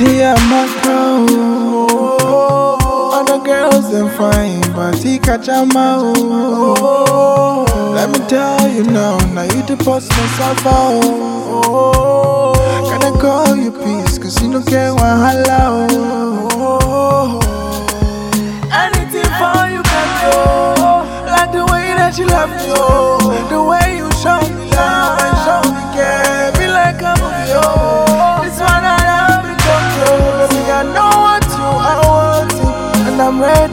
She a macro. Other girls them fine, but he catch a mouth. Let me tell you now, now you the boss myself out. Can I call you peace? Cause you don't care what hello. Anything for you can do. Oh. Like the way that you love me, oh.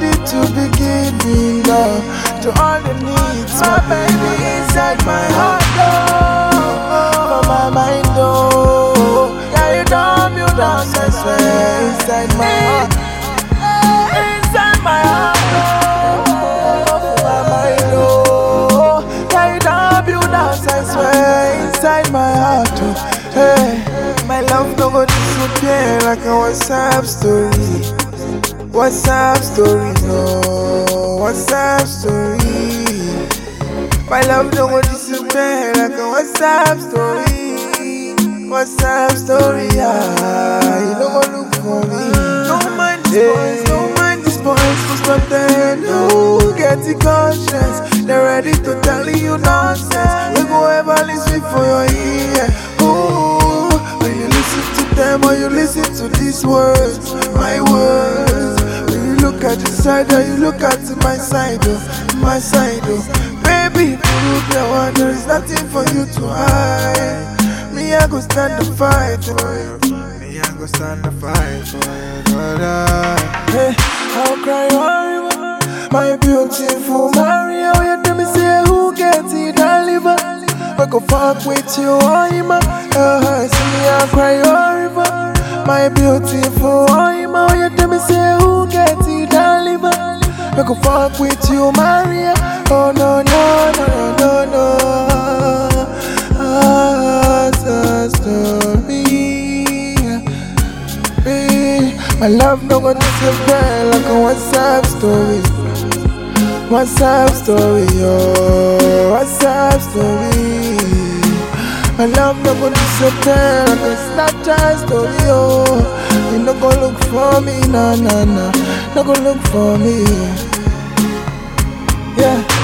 I'm to be giving love to all the needs. My baby inside my heart, oh. For my mind, oh. Yeah, you don't build up heart. Inside my heart, oh. For my mind, oh. Yeah, you don't build up inside my heart, oh. Hey, my love no go disappear like a WhatsApp story. WhatsApp story, no. WhatsApp story. My love no go disappear like a WhatsApp story. WhatsApp story, ah, you don't go look for me. Don't mind these boys, don't mind these boys, cause not there, no. Get the conscience, they're ready to tell you nonsense. We go ever listen for your ear. Ooh, when you listen to them or you listen to these words, my words. Look at the side or you look at my side, oh, my side, oh. Baby, prove your one, there is nothing for you to hide. Me, I go stand the fight for you. Me, I go stand the fight for you. brother. Hey, I'll cry a river. My beautiful Maria, you tell me say who gets it deliver. I go fuck with you, Oima. Uh, see me, I'll cry a river. My beautiful Oima, you tell me say who gets it deliver. We go fuck with you, Maria. Oh no no no no no no. Ah, story. Hey, My love no go disappear like a WhatsApp story. WhatsApp story, oh, WhatsApp story. My love no go disappear like a Snapchat story, oh You no go look for me, nah, nah, nah No go look for me, yeah.